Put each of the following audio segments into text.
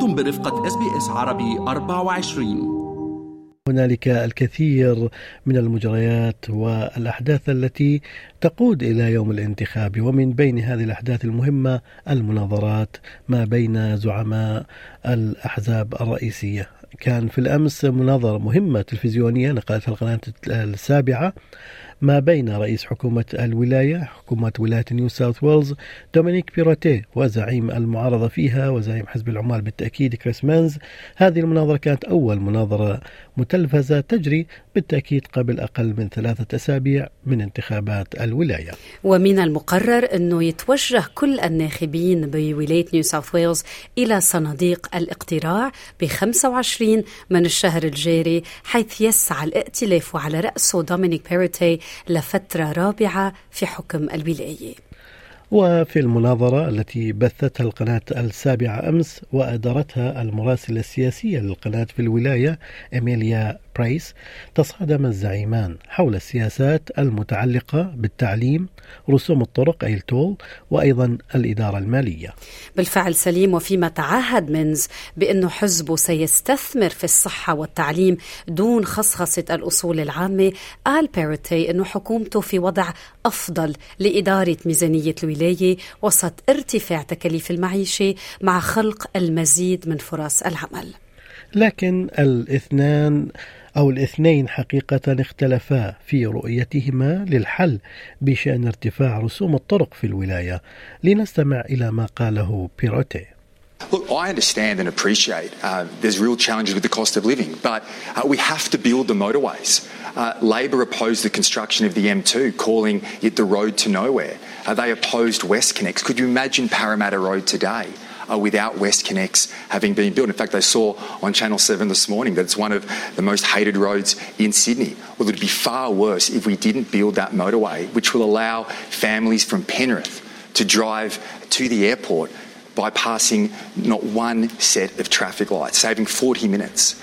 أنتم برفقة إس بي إس عربي 24 هنالك الكثير من المجريات والأحداث التي تقود إلى يوم الانتخاب ومن بين هذه الأحداث المهمة المناظرات ما بين زعماء الأحزاب الرئيسية. كان في الأمس مناظرة مهمة تلفزيونية نقلتها القناة السابعة ما بين رئيس حكومة الولاية حكومة ولاية نيو ساوث ويلز دومينيك بيروتي وزعيم المعارضة فيها وزعيم حزب العمال بالتأكيد كريس مينز هذه المناظرة كانت أول مناظرة متلفزة تجري بالتأكيد قبل أقل من ثلاثة أسابيع من انتخابات الولاية. ومن المقرر أنه يتوجه كل الناخبين بولاية نيو ساوث ويلز إلى صناديق الاقتراع ب 25 من الشهر الجاري حيث يسعى الائتلاف على رأسه دومينيك بيروتي لفترة رابعة في حكم الولاية. وفي المناظرة التي بثتها القناة السابعة أمس وأدارتها المراسلة السياسية للقناة في الولاية إيميليا برايس تصادم الزعيمان حول السياسات المتعلقة بالتعليم رسوم الطرق أي التول وأيضا الإدارة المالية. بالفعل سليم وفيما تعهد منز بأنه حزبه سيستثمر في الصحة والتعليم دون خصخصة الأصول العامة قال بيروتي أنه حكومته في وضع أفضل لإدارة ميزانية الولاية وسط ارتفاع تكاليف المعيشة مع خلق المزيد من فرص العمل. لكن الاثنان أو الاثنين حقيقة اختلفا في رؤيتهما للحل بشأن ارتفاع رسوم الطرق في الولاية لنستمع إلى ما قاله بيروتي Look, I understand and appreciate uh, there's real challenges with the cost of living, but uh, we have to build the motorways. Uh, Labor opposed the construction of the M2, calling it the road to nowhere. Uh, they opposed WestConnex. Could you imagine Parramatta Road today? Uh, without WestConnex having been built. In fact, they saw on Channel 7 this morning that it's one of the most hated roads in Sydney. Well, it would be far worse if we didn't build that motorway, which will allow families from Penrith to drive to the airport bypassing not one set of traffic lights, saving 40 minutes.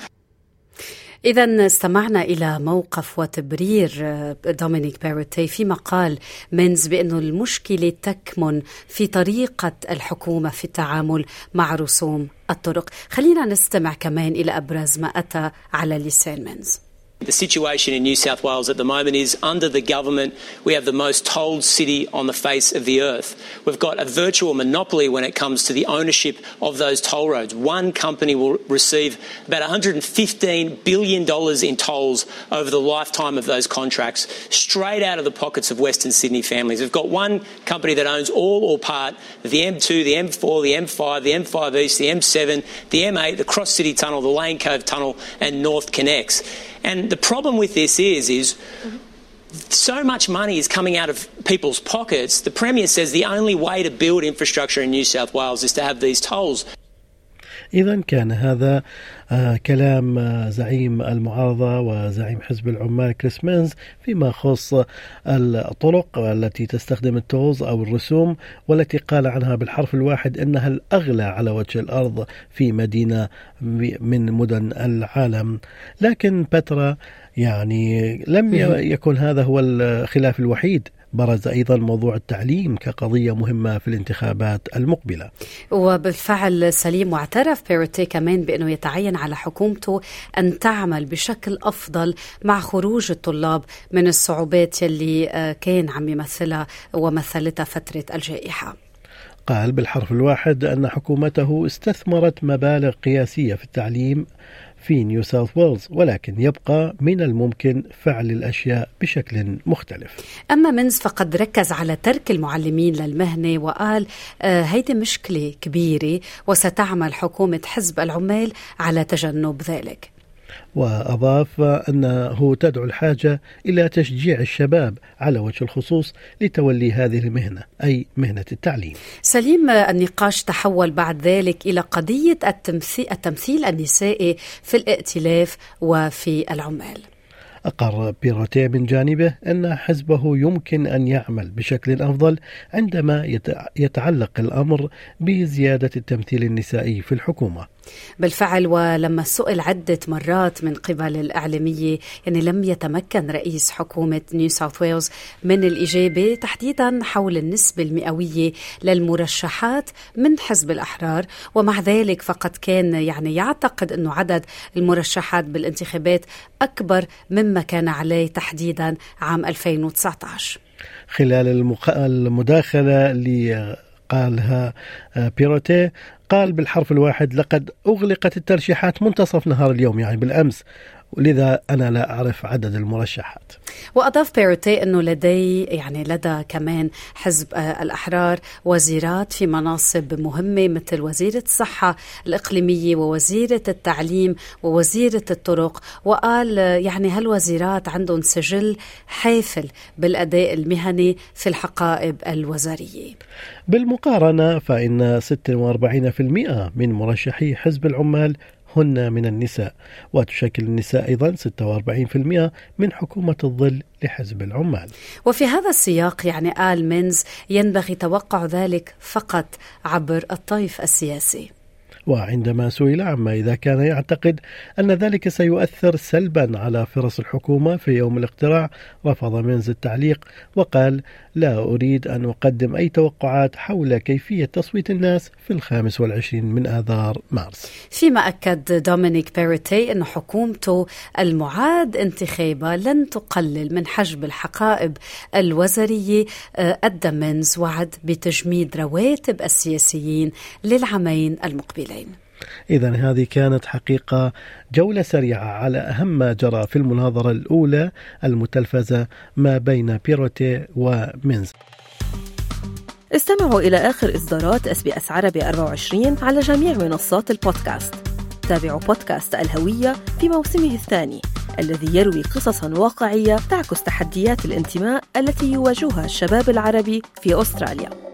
إذا استمعنا إلى موقف وتبرير آه، دومينيك بيروتي فيما قال مينز بأنه المشكلة تكمن في طريقة الحكومة في التعامل مع رسوم الطرق. خلينا نستمع كمان إلى أبرز ما أتى على لسان مينز The situation in New South Wales at the moment is under the government, we have the most tolled city on the face of the earth. We've got a virtual monopoly when it comes to the ownership of those toll roads. One company will receive about $115 billion in tolls over the lifetime of those contracts, straight out of the pockets of Western Sydney families. We've got one company that owns all or part of the M2, the M4, the M5, the M5 East, the M7, the M8, the Cross City Tunnel, the Lane Cove Tunnel, and North Connects. And the problem with this is, is so much money is coming out of people's pockets. The Premier says the only way to build infrastructure in New South Wales is to have these tolls. إذا كان هذا آه كلام آه زعيم المعارضة وزعيم حزب العمال كريس مينز فيما يخص الطرق التي تستخدم ال tolls أو الرسوم والتي قال عنها بالحرف الواحد أنها الأغلى على وجه الأرض في مدينة من مدن العالم. لكن بترا يعني لم يكن هذا هو الخلاف الوحيد. برز أيضا موضوع التعليم كقضية مهمة في الانتخابات المقبلة. وبالفعل سليم واعترف بيروتي كمان بأنه يتعين على حكومته أن تعمل بشكل أفضل مع خروج الطلاب من الصعوبات يلي كان عم يمثلها ومثلتها فترة الجائحة. قال بالحرف الواحد أن حكومته استثمرت مبالغ قياسية في التعليم في نيو ساوث ويلز ولكن يبقى من الممكن فعل الأشياء بشكل مختلف. أما منز فقد ركز على ترك المعلمين للمهنة وقال آه هيدي مشكلة كبيرة وستعمل حكومة حزب العمال على تجنب ذلك. وأضاف أنه تدعو الحاجة إلى تشجيع الشباب على وجه الخصوص لتولي هذه المهنة أي مهنة التعليم. سليم النقاش تحول بعد ذلك إلى قضية التمثيل, التمثيل النسائي في الائتلاف وفي العمال. أقر بيروتي من جانبه أن حزبه يمكن أن يعمل بشكل أفضل عندما يتعلق الأمر بزيادة التمثيل النسائي في الحكومة. بالفعل ولما سئل عدة مرات من قبل الإعلامية يعني لم يتمكن رئيس حكومة نيو ساوث ويلز من الإجابة تحديدا حول النسبة المئوية للمرشحات من حزب الأحرار. ومع ذلك فقد كان يعني يعتقد أنه عدد المرشحات بالانتخابات أكبر مما كان عليه تحديدا عام 2019 خلال المداخلة قالها بيروتي. قال بالحرف الواحد لقد أغلقت الترشيحات منتصف نهار اليوم. يعني بالأمس ولذا أنا لا أعرف عدد المرشحات. وأضاف بيروتي أنه لدي يعني لدى كمان حزب الأحرار وزيرات في مناصب مهمة مثل وزيرة الصحة الإقليمية ووزيرة التعليم ووزيرة الطرق. وقال يعني هالوزيرات عندهم سجل حافل بالأداء المهني في الحقائب الوزارية. بالمقارنة فإن 46% من مرشحي حزب العمال هن من النساء وتشكل النساء أيضا 46% من حكومة الظل لحزب العمال. وفي هذا السياق يعني قال مينز ينبغي توقع ذلك فقط عبر الطيف السياسي. وعندما سئل عما إذا كان يعتقد أن ذلك سيؤثر سلبا على فرص الحكومة في يوم الاقتراع رفض مينز التعليق وقال لا أريد أن أقدم أي توقعات حول كيفية تصويت الناس في الخامس والعشرين من آذار مارس. فيما أكد دومينيك بيروتي أن حكومته المعاد انتخابها لن تقلل من حجم الحقائب الوزارية أدى مينز وعد بتجميد رواتب السياسيين للعامين المقبلين. إذا هذه كانت حقيقة جولة سريعة على أهم ما جرى في المناظرة الأولى المتلفزة ما بين بيروتي ومينز استمعوا إلى آخر إصدارات اس بي إس عربي 24 على جميع منصات البودكاست. تابعوا بودكاست الهوية في موسمه الثاني الذي يروي قصصا واقعية تعكس تحديات الانتماء التي يواجهها الشباب العربي في أستراليا.